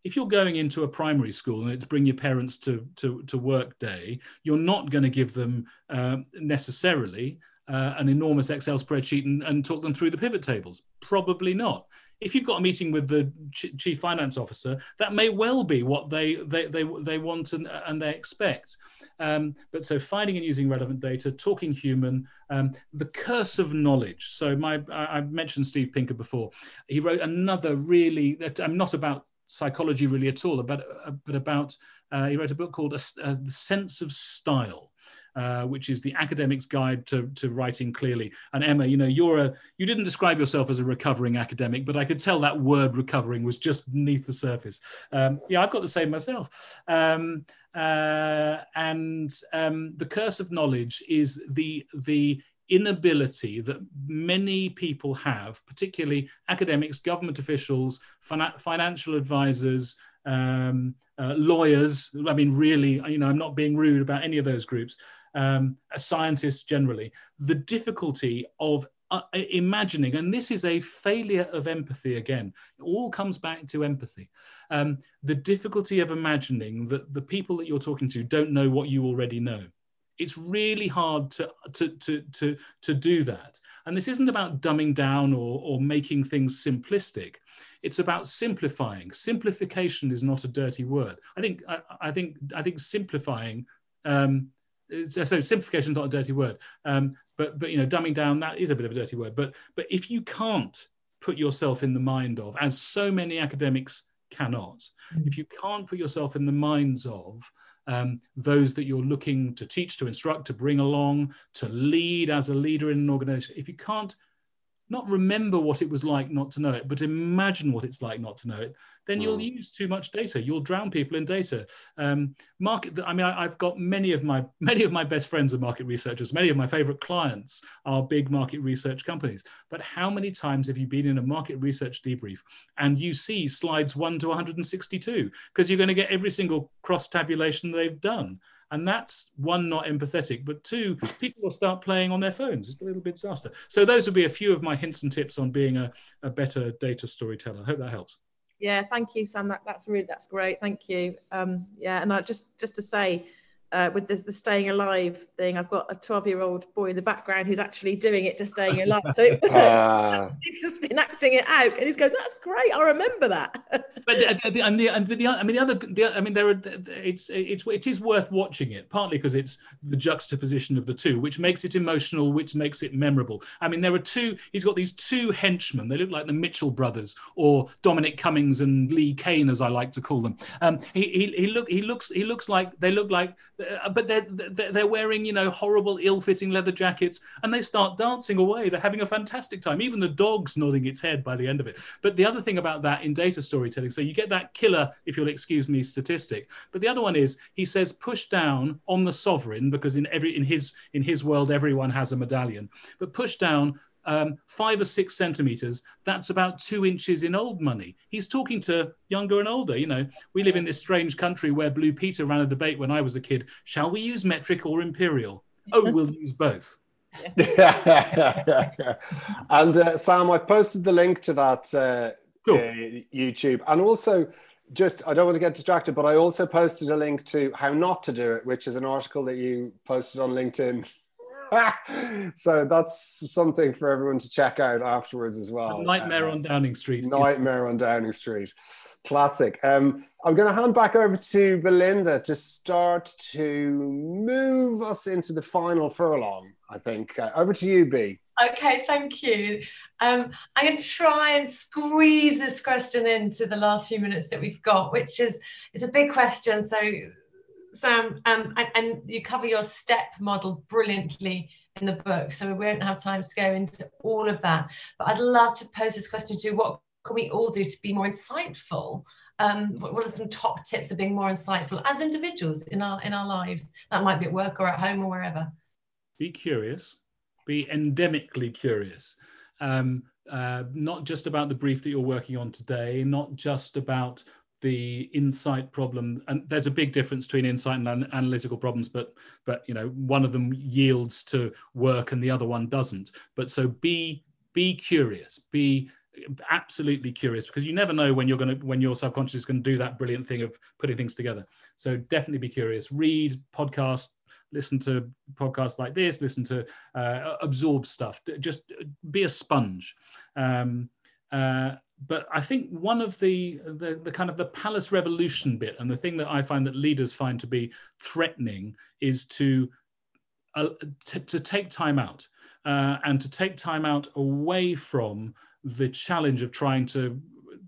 If you're going into a primary school and it's bring your parents to to, to work day you're not going to give them uh, necessarily uh, an enormous excel spreadsheet and, and talk them through the pivot tables. Probably not if you've got a meeting with the ch- chief finance officer, that may well be what they they they, they want and, and they expect. Um, but so finding and using relevant data, talking human, um, the curse of knowledge. So my I, I, mentioned Steve Pinker before. He wrote another really that I'm not about psychology really at all, but but about uh, he wrote a book called uh, The Sense of Style. Uh, which is the academic's guide to, to writing clearly. And Emma, you know, you're a you didn't describe yourself as a recovering academic, but I could tell that word recovering was just beneath the surface. Um, yeah, I've got the same myself. Um, uh, and um, the curse of knowledge is the the inability that many people have, particularly academics, government officials, financial advisors, um, uh, lawyers. I mean, really, you know, I'm not being rude about any of those groups. Um, scientists generally, the difficulty of uh, imagining, and this is a failure of empathy again. It all comes back to empathy. Um, the difficulty of imagining that the people that you're talking to don't know what you already know. It's really hard to, to, to, to, to do that. And this isn't about dumbing down or, or making things simplistic. It's about simplifying. Simplification is not a dirty word. I think, I, I think, I think simplifying, um, so simplification is not a dirty word. Um, but, but, you know, dumbing down, that is a bit of a dirty word. But, but if you can't put yourself in the mind of, as so many academics cannot, mm. if you can't put yourself in the minds of um, those that you're looking to teach, to instruct, to bring along, to lead as a leader in an organization, if you can't not remember what it was like not to know it, but imagine what it's like not to know it, then mm. you'll hmm. use too much data. You'll drown people in data. Um, market. I mean, I, have got many of my (laughs) many of my best friends are market researchers. Many of my favorite clients are big market research companies. But how many times have you been in a market research debrief and you see slides one to 162 because you're going to get every single cross tabulation they've done? And that's one, not empathetic, but two, people will start playing on their phones. It's a little bit disaster. So those would be a few of my hints and tips on being a, a better data storyteller. I hope that helps. Yeah, thank you, Sam. That, that's really that's great. Thank you. Um, yeah, and I just just to say, uh, with this, the staying alive thing. I've got a 12 year old boy in the background who's actually doing it to staying alive. So uh. (laughs) (laughs) he's been acting it out, and he's going, "That's great. I remember that." (laughs) but the, and the, and the, I mean, the other, the, I mean, there are. It's it's it is worth watching it partly because it's the juxtaposition of the two, which makes it emotional, which makes it memorable. I mean, there are two. He's got these two henchmen. They look like the Mitchell brothers or Dominic Cummings and Lee Cain, as I like to call them. Um, he, he he look he looks he looks like they look like uh, Uh, but they're they're wearing you know horrible ill-fitting leather jackets and they start dancing away. They're having a fantastic time. Even the dog's nodding its head by the end of it. But the other thing about that in data storytelling so you get that killer if you'll excuse me statistic. But the other one is he says push down on the sovereign because in every in his in his world everyone has a medallion. But push down um, five or six centimeters, that's about two inches in old money. He's talking to younger and older. You know, we live in this strange country where Blue Peter ran a debate when I was a kid. Shall we use metric or imperial? Oh, we'll (laughs) use both. (laughs) and uh, Sam, I posted the link to that uh, cool. uh, YouTube, and also just I don't want to get distracted, but I also posted a link to how not to do it, which is an article that you posted on LinkedIn (laughs) so that's something for everyone to check out afterwards as well. A nightmare uh, on Downing Street. Nightmare on Downing Street. Classic. Um, I'm going to hand back over to Belinda to start to move us into the final furlong, I think. Uh, over to you, B. Okay, thank you. Um, I'm going to try and squeeze this question into the last few minutes that we've got, which is it's a big question. So Sam, um, and, and, you cover your step model brilliantly in the book, so we won't have time to go into all of that. But I'd love to pose this question to you: What can we all do to be more insightful? Um, what are some top tips of being more insightful as individuals in our in our lives? That might be at work or at home or wherever. Be curious. Be endemically curious. Um, uh, not just about the brief that you're working on today, not just about the insight problem and there's a big difference between insight and an analytical problems but but you know one of them yields to work and the other one doesn't. But so be be curious be absolutely curious because you never know when you're going to when your subconscious is going to do that brilliant thing of putting things together. So definitely be curious read podcast listen to podcasts like this listen to uh, absorb stuff just be a sponge. Um, uh, but I think one of the, the, the kind of the palace revolution bit, and the thing that I find that leaders find to be threatening, is to uh, to, to take time out uh, and to take time out away from the challenge of trying to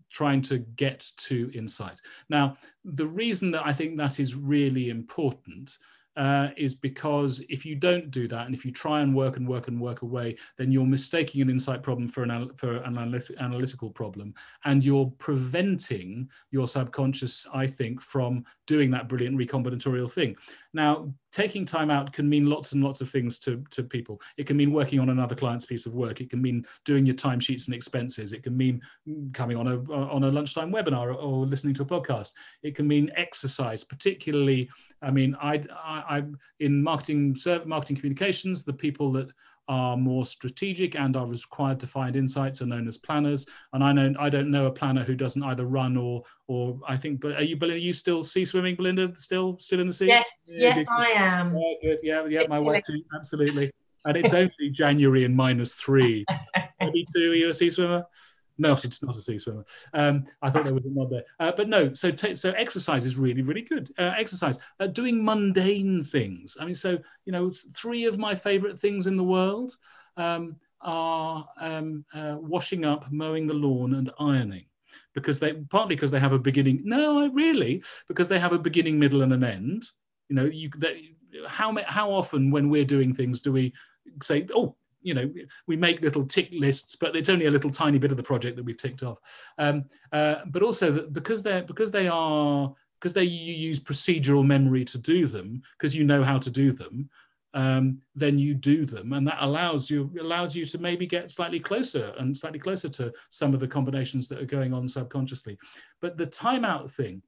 trying to get to insight. Now, the reason that I think that is really important uh, is because if you don't do that and if you try and work and work and work away, then you're mistaking an insight problem for an, for an analytical problem and you're preventing your subconscious, I think, from doing that brilliant recombinatorial thing. Now, taking time out can mean lots and lots of things to, to people. It can mean working on another client's piece of work. It can mean doing your timesheets and expenses. It can mean mm, coming on a, uh, on a lunchtime webinar or, or listening to a podcast. It can mean exercise, particularly, I mean, I, I, I in marketing, marketing communications, the people that are more strategic and are required to find insights are known as planners. And I know I don't know a planner who doesn't either run or or I think. But are you Belinda? Are you still sea swimming, Belinda? Still still in the sea? Yes, yeah, yes, I am. Yeah, good. Yeah, yeah, my wife too. Absolutely. And it's only January and minus three. (laughs) Maybe two. Are you a sea swimmer? No, it's not a sea swimmer. Um, I thought there was a there, uh, but no. So, t- so exercise is really, really good. Uh, exercise, uh, doing mundane things. I mean, so you know, three of my favorite things in the world um, are um, uh, washing up, mowing the lawn, and ironing, because they partly because they have a beginning. No, I really because they have a beginning, middle, and an end. You know, you how how often when we're doing things do we say, oh, you know we make little tick lists but it's only a little tiny bit of the project that we've ticked off. Um, uh, but also that because they're because they are because they you use procedural memory to do them because you know how to do them um, then you do them. And that allows you allows you to maybe get slightly closer and slightly closer to some of the combinations that are going on subconsciously. But the timeout thing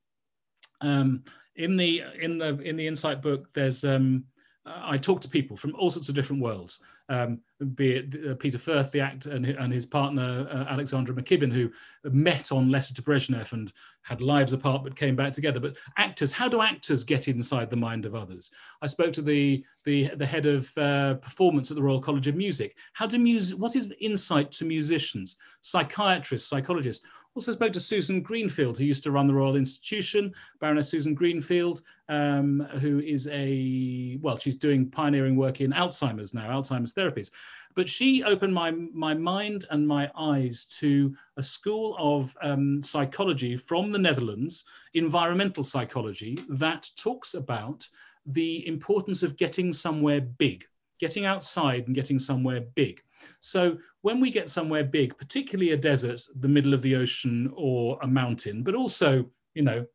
um, in the in the in the insight book there's um, I talk to people from all sorts of different worlds, um, be it uh, Peter Firth, the actor, and, and his partner uh, Alexandra McKibben, who met on Letter to Brezhnev and had lives apart but came back together. But actors, how do actors get inside the mind of others? I spoke to the the, the head of uh, performance at the Royal College of Music. How do music? What is the insight to musicians, psychiatrists, psychologists? Also spoke to Susan Greenfield, who used to run the Royal Institution, Baroness Susan Greenfield, um, who is a, well, she's doing pioneering work in Alzheimer's now, Alzheimer's therapies. But she opened my, my mind and my eyes to a school of um, psychology from the Netherlands, environmental psychology, that talks about the importance of getting somewhere big, getting outside and getting somewhere big. So when we get somewhere big, particularly a desert, the middle of the ocean or a mountain, but also, you know,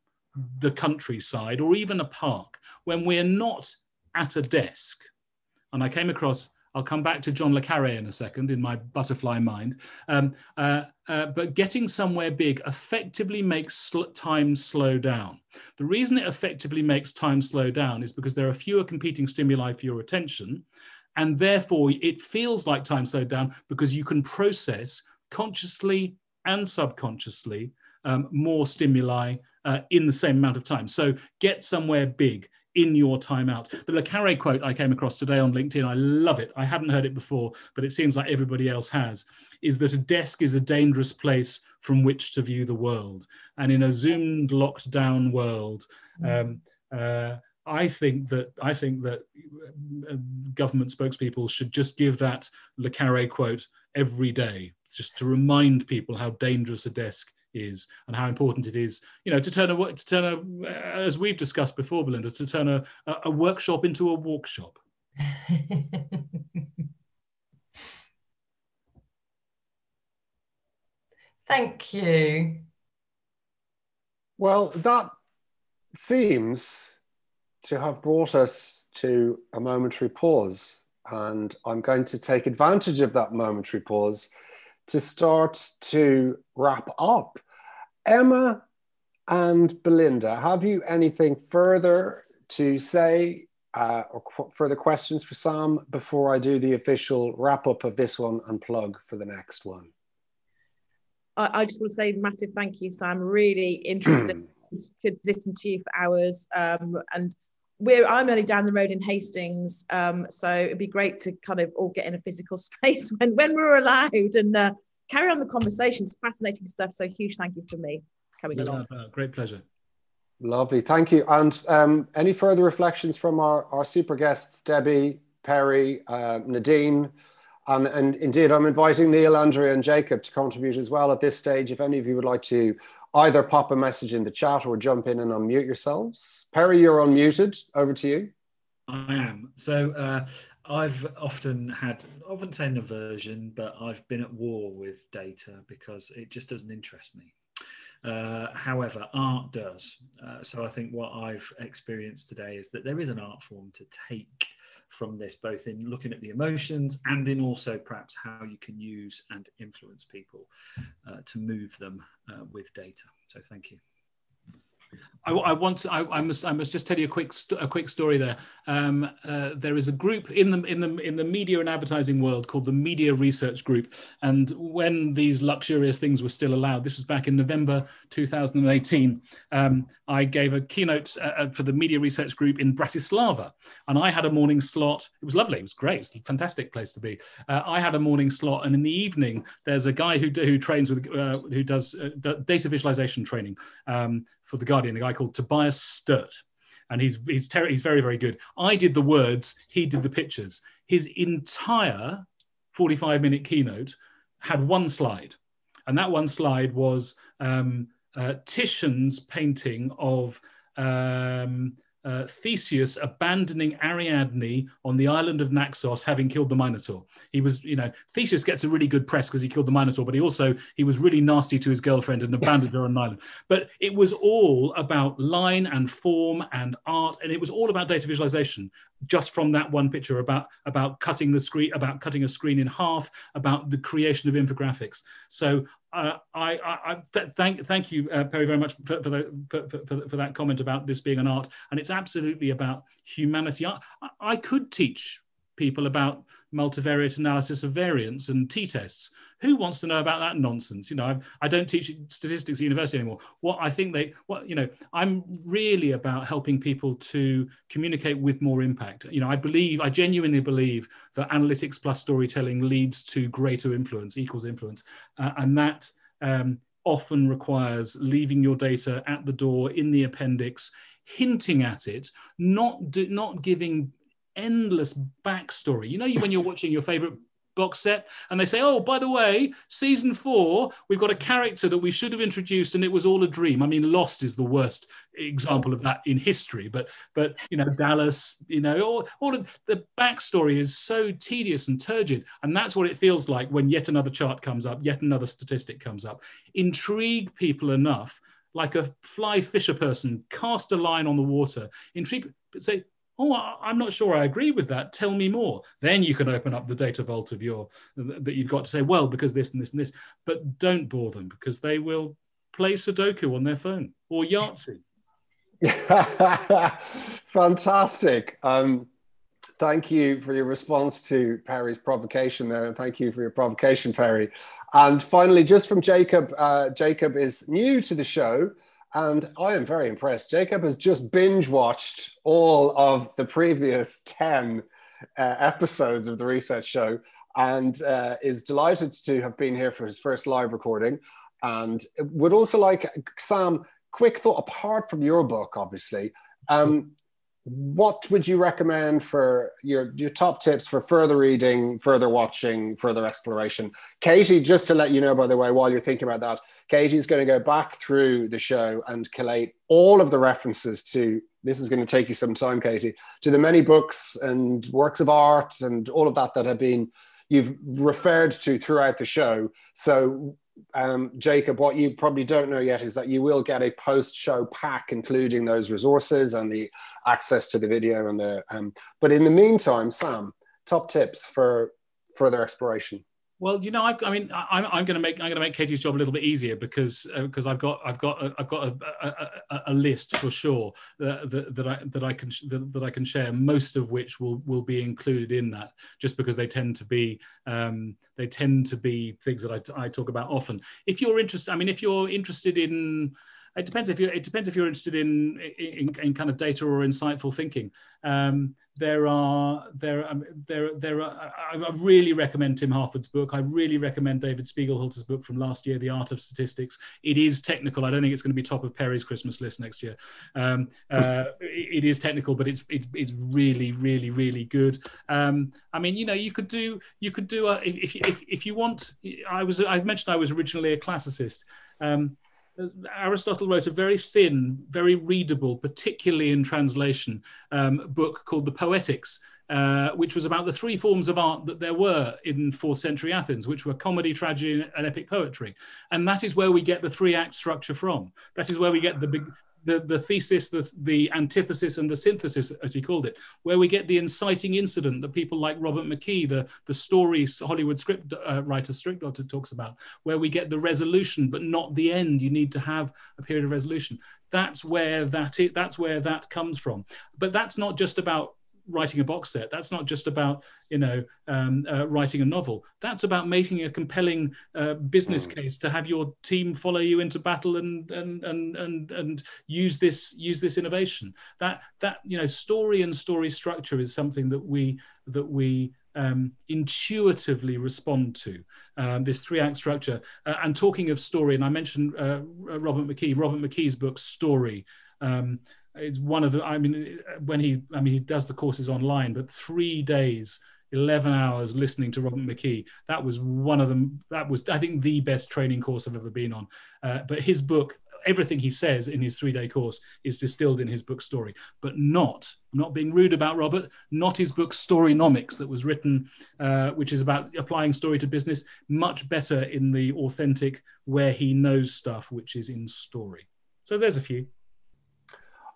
the countryside or even a park, when we're not at a desk, and I came across I'll come back to John le Carre in a second in my butterfly mind. Um, uh, uh, but getting somewhere big effectively makes sl time slow down. The reason it effectively makes time slow down is because there are fewer competing stimuli for your attention. And therefore, it feels like time slowed down because you can process consciously and subconsciously um, more stimuli uh, in the same amount of time. So get somewhere big in your time out. The Le Carre quote I came across today on LinkedIn, I love it. I hadn't heard it before, but it seems like everybody else has, is that a desk is a dangerous place from which to view the world. And in a zoomed, locked down world, mm. um, uh, I think that I think that uh, government spokespeople should just give that Le Carre quote every day, just to remind people how dangerous a desk is and how important it is, you know, to turn a to turn a, as we've discussed before, Belinda, to turn a, a workshop into a workshop. (laughs) Thank you. Well, that seems to have brought us to a momentary pause. And I'm going to take advantage of that momentary pause to start to wrap up. Emma and Belinda, have you anything further to say uh, or qu further questions for Sam before I do the official wrap up of this one and plug for the next one? I, I just want to say massive thank you, Sam. Really interesting. (clears throat) Could listen to you for hours um, and we're I'm only down the road in Hastings, um, so it'd be great to kind of all get in a physical (laughs) space when when we're allowed and uh, carry on the conversations. Fascinating stuff. So huge thank you for me coming yeah, along. Uh, great pleasure. Lovely, thank you. And um, any further reflections from our, our super guests, Debbie, Perry, uh, Nadine, and, and indeed, I'm inviting Neil, Andrea, and Jacob to contribute as well at this stage. If any of you would like to either pop a message in the chat or jump in and unmute yourselves. Perry, you're unmuted. Over to you. I am. So uh, I've often had, I wouldn't say an aversion, but I've been at war with data because it just doesn't interest me. Uh, however, art does. Uh, so I think what I've experienced today is that there is an art form to take from this, both in looking at the emotions and in also perhaps how you can use and influence people uh, to move them uh, with data. So thank you. I, I want to, I, I, must I must just tell you a quick a quick story there. Um, uh, there is a group in the in the in the media and advertising world called the Media Research Group, and when these luxurious things were still allowed, this was back in November 2018. Um, I gave a keynote uh, uh, for the Media Research Group in Bratislava, and I had a morning slot. It was lovely. It was great. It was a fantastic place to be. Uh, I had a morning slot, and in the evening, there's a guy who who trains with uh, who does uh, data visualization training um, for the Guardian. A guy called Tobias Sturt, and he's he's ter- he's very very good. I did the words, he did the pictures. His entire 45 minute keynote had one slide, and that one slide was um, uh, Titian's painting of. Um, uh, Theseus abandoning Ariadne on the island of Naxos, having killed the Minotaur. He was, you know, Theseus gets a really good press because he killed the Minotaur, but he also he was really nasty to his girlfriend and abandoned her on an island. But it was all about line and form and art, and it was all about data visualization. Just from that one picture about about cutting the screen, about cutting a screen in half, about the creation of infographics. So uh, I, I, I thank thank you, uh, Perry, very much for, for, the, for, for, for, that comment about this being an art, and it's absolutely about humanity. I, I could teach people about multivariate analysis of variance and t-tests. Who wants to know about that nonsense? You know, I, I don't teach statistics at university anymore. What I think they, what you know, I'm really about helping people to communicate with more impact. You know, I believe, I genuinely believe that analytics plus storytelling leads to greater influence, equals influence, uh, and that. Um, often requires leaving your data at the door in the appendix hinting at it, not do, not giving endless backstory. You know, when you're watching your favorite box set and they say, oh, by the way, season four, we've got a character that we should have introduced and it was all a dream. I mean, Lost is the worst example of that in history, but but you know, Dallas, you know, all, all of the backstory is so tedious and turgid. And that's what it feels like when yet another chart comes up, yet another statistic comes up. Intrigue people enough like a fly fisher person, cast a line on the water, intrigue, say, oh i'm not sure i agree with that. Tell me more. Then you can open up the data vault of your that you've got to say well because this and this and this. But don't bore them because they will play sudoku on their phone or yahtzee. (laughs) Fantastic. Um, thank you for your response to perry's provocation there and thank you for your provocation perry. And finally just from jacob uh, jacob is new to the show and I am very impressed. Jacob has just binge watched all of the previous 10 uh, episodes of the research show and uh, is delighted to have been here for his first live recording. And would also like, Sam, quick thought apart from your book, obviously. Um, what would you recommend for your, your top tips for further reading, further watching, further exploration? Katie, just to let you know, by the way, while you're thinking about that, Katie's going to go back through the show and collate all of the references to this is going to take you some time, Katie, to the many books and works of art and all of that that have been you've referred to throughout the show. So um, Jacob, what you probably don't know yet is that you will get a post-show pack, including those resources and the access to the video and the. Um, but in the meantime, Sam, top tips for further exploration. Well, you know, I've, I mean, I'm, I'm going to make I'm going to make Katie's job a little bit easier because because uh, I've got I've got a, I've got a, a, a list for sure that, that, that I that I can that, that, I can share. Most of which will will be included in that, just because they tend to be um, they tend to be things that I, I talk about often. If you're interested, I mean, if you're interested in it depends if you it depends if you're interested in in, in kind of data or insightful thinking. Um, there are there um, there there are. I, I, really recommend Tim Harford's book. I really recommend David Spiegelhalter's book from last year, The Art of Statistics. It is technical. I don't think it's going to be top of Perry's Christmas list next year. Um, uh, (laughs) it, it is technical, but it's it's, it's really really really good. Um, I mean, you know, you could do you could do a, if, if if you want. I was I mentioned I was originally a classicist. Um, Aristotle wrote a very thin, very readable, particularly in translation, um, book called the Poetics, uh, which was about the three forms of art that there were in fourth century Athens, which were comedy, tragedy, and epic poetry. And that is where we get the three act structure from. That is where we get the big, the, the thesis, the, the antithesis, and the synthesis, as he called it, where we get the inciting incident that people like Robert McKee, the, the story Hollywood script uh, writer, script doctor, talks about, where we get the resolution, but not the end. You need to have a period of resolution. That's where that is, that's where that comes from. But that's not just about writing a box set. That's not just about you know um, uh, writing a novel. That's about making a compelling uh, business mm. case to have your team follow you into battle and and and and and use this use this innovation. That that you know story and story structure is something that we that we um, intuitively respond to um, this three act structure. Uh, and talking of story, and I mentioned uh, Robert McKee, Robert McKee's book Story. Um, it's one of the i mean when he i mean he does the courses online but three days 11 hours listening to robert mckee that was one of them that was i think the best training course i've ever been on. Uh, but his book everything he says in his three day course is distilled in his book story but not not being rude about robert not his book storynomics that was written uh, which is about applying story to business much better in the authentic where he knows stuff which is in story. So there's a few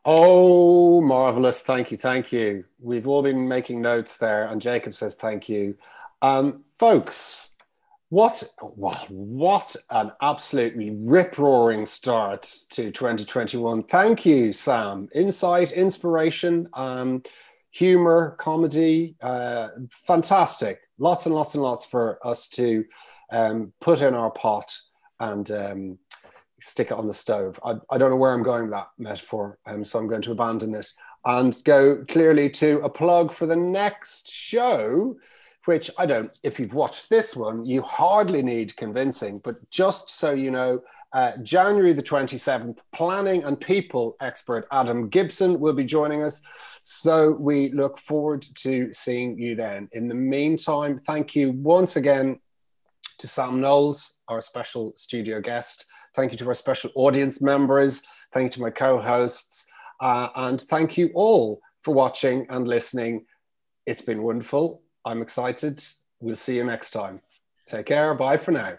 Oh, marvelous. Thank you. Thank you. We've all been making notes there, and Jacob says thank you. Um, folks, what, what, what an absolutely rip roaring start to 2021. Thank you, Sam. Insight, inspiration, um, humor, comedy, uh, fantastic. Lots and lots and lots for us to um, put in our pot and um, stick it on the stove. I, I don't know where I'm going with that metaphor, um, so I'm going to abandon it and go clearly to a plug for the next show, which I don't, if you've watched this one, you hardly need convincing, but just so you know, uh, January the 27th, planning and people expert Adam Gibson will be joining us. So we look forward to seeing you then. In the meantime, thank you once again to Sam Knowles, our special studio guest. Thank you to our special audience members. Thank you to my co hosts. Uh, and thank you all for watching and listening. It's been wonderful. I'm excited. We'll see you next time. Take care. Bye for now.